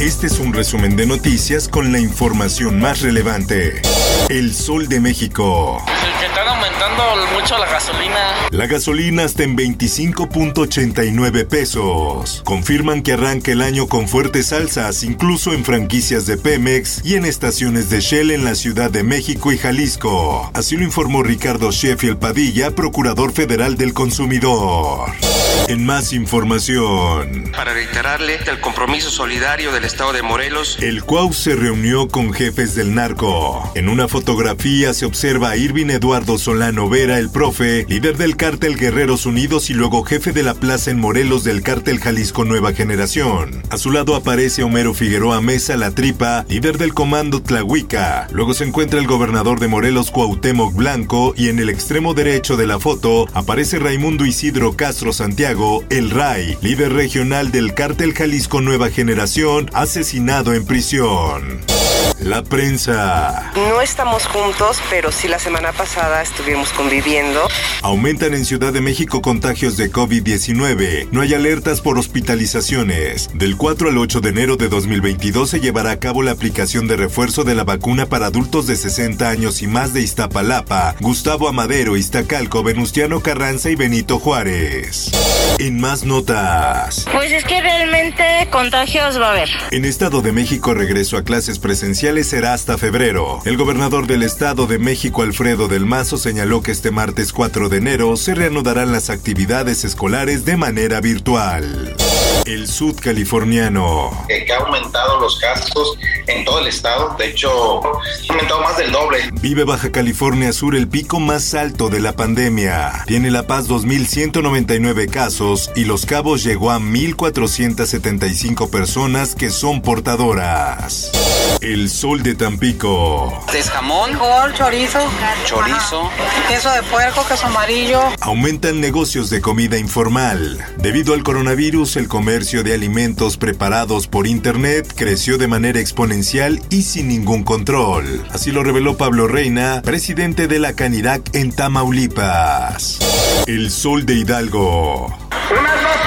Este es un resumen de noticias con la información más relevante. El Sol de México. El que están aumentando mucho la gasolina. La gasolina está en 25.89 pesos. Confirman que arranca el año con fuertes alzas, incluso en franquicias de Pemex y en estaciones de Shell en la Ciudad de México y Jalisco. Así lo informó Ricardo Sheffield Padilla, procurador federal del consumidor. En más información. Para reiterarle el compromiso solidario del Estado de Morelos. El CUAU se reunió con jefes del narco. En una fotografía se observa a Irvin Eduardo Solano Vera, el profe, líder del cártel Guerreros Unidos y luego jefe de la plaza en Morelos del cártel Jalisco Nueva Generación. A su lado aparece Homero Figueroa Mesa, la tripa, líder del comando Tlahuica. Luego se encuentra el gobernador de Morelos Cuauhtémoc Blanco y en el extremo derecho de la foto aparece Raimundo Isidro Castro Santiago el RAI, líder regional del cártel Jalisco Nueva Generación, asesinado en prisión. La prensa. No estamos juntos, pero sí la semana pasada estuvimos conviviendo. Aumentan en Ciudad de México contagios de COVID-19. No hay alertas por hospitalizaciones. Del 4 al 8 de enero de 2022 se llevará a cabo la aplicación de refuerzo de la vacuna para adultos de 60 años y más de Iztapalapa, Gustavo Amadero, Iztacalco, Venustiano Carranza y Benito Juárez. En más notas. Pues es que realmente contagios va a haber. En Estado de México regreso a clases presenciales será hasta febrero. El gobernador del Estado de México, Alfredo del Mazo, señaló que este martes 4 de enero se reanudarán las actividades escolares de manera virtual. El sudcaliforniano. Que ha aumentado los casos en todo el estado. De hecho, ha aumentado más del doble. Vive Baja California Sur el pico más alto de la pandemia. Tiene La Paz 2.199 casos y Los Cabos llegó a 1.475 personas que son portadoras. El sol de Tampico. Es jamón, chorizo, chorizo, queso de puerco, queso amarillo. Aumentan negocios de comida informal. Debido al coronavirus, el comercio de alimentos preparados por internet creció de manera exponencial y sin ningún control. Así lo reveló Pablo Reina, presidente de la Canirac en Tamaulipas. El sol de Hidalgo. Una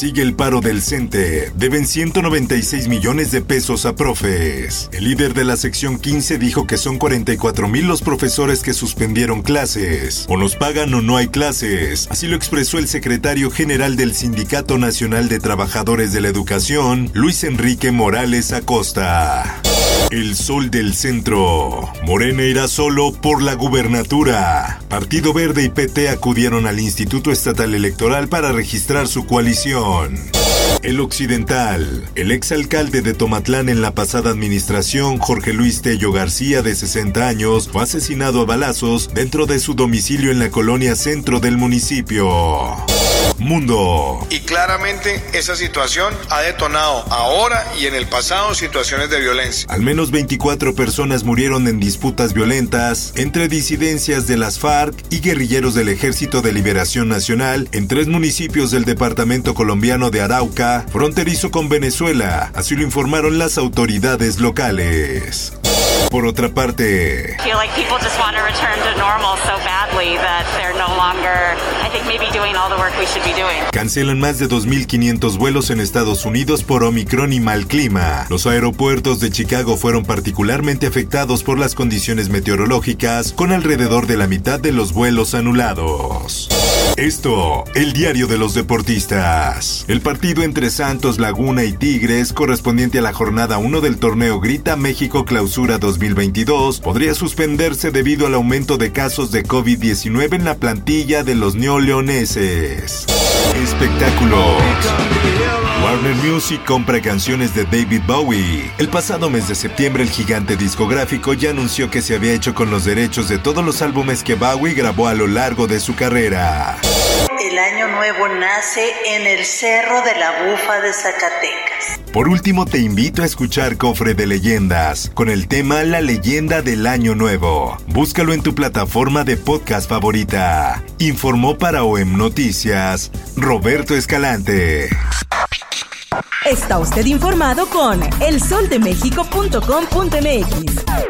Sigue el paro del CENTE. Deben 196 millones de pesos a profes. El líder de la sección 15 dijo que son 44 mil los profesores que suspendieron clases. O nos pagan o no hay clases. Así lo expresó el secretario general del Sindicato Nacional de Trabajadores de la Educación, Luis Enrique Morales Acosta. El Sol del Centro. Morena irá solo por la gubernatura. Partido Verde y PT acudieron al Instituto Estatal Electoral para registrar su coalición. El Occidental. El exalcalde de Tomatlán en la pasada administración, Jorge Luis Tello García, de 60 años, fue asesinado a balazos dentro de su domicilio en la colonia centro del municipio. Mundo. Claramente esa situación ha detonado ahora y en el pasado situaciones de violencia. Al menos 24 personas murieron en disputas violentas entre disidencias de las FARC y guerrilleros del Ejército de Liberación Nacional en tres municipios del departamento colombiano de Arauca, fronterizo con Venezuela. Así lo informaron las autoridades locales. Por otra parte, cancelan más de 2.500 vuelos en Estados Unidos por Omicron y mal clima. Los aeropuertos de Chicago fueron particularmente afectados por las condiciones meteorológicas, con alrededor de la mitad de los vuelos anulados. Esto, el diario de los deportistas. El partido entre Santos, Laguna y Tigres, correspondiente a la jornada 1 del torneo Grita México Clausura 2022, podría suspenderse debido al aumento de casos de COVID-19 en la plantilla de los neoleoneses. Espectáculos. Warner Music compra canciones de David Bowie. El pasado mes de septiembre el gigante discográfico ya anunció que se había hecho con los derechos de todos los álbumes que Bowie grabó a lo largo de su carrera. El año nuevo nace en el Cerro de la Bufa de Zacatecas. Por último te invito a escuchar Cofre de Leyendas con el tema La leyenda del año nuevo. Búscalo en tu plataforma de podcast favorita. Informó para OEM Noticias Roberto Escalante. Está usted informado con elsoldemexico.com.mx.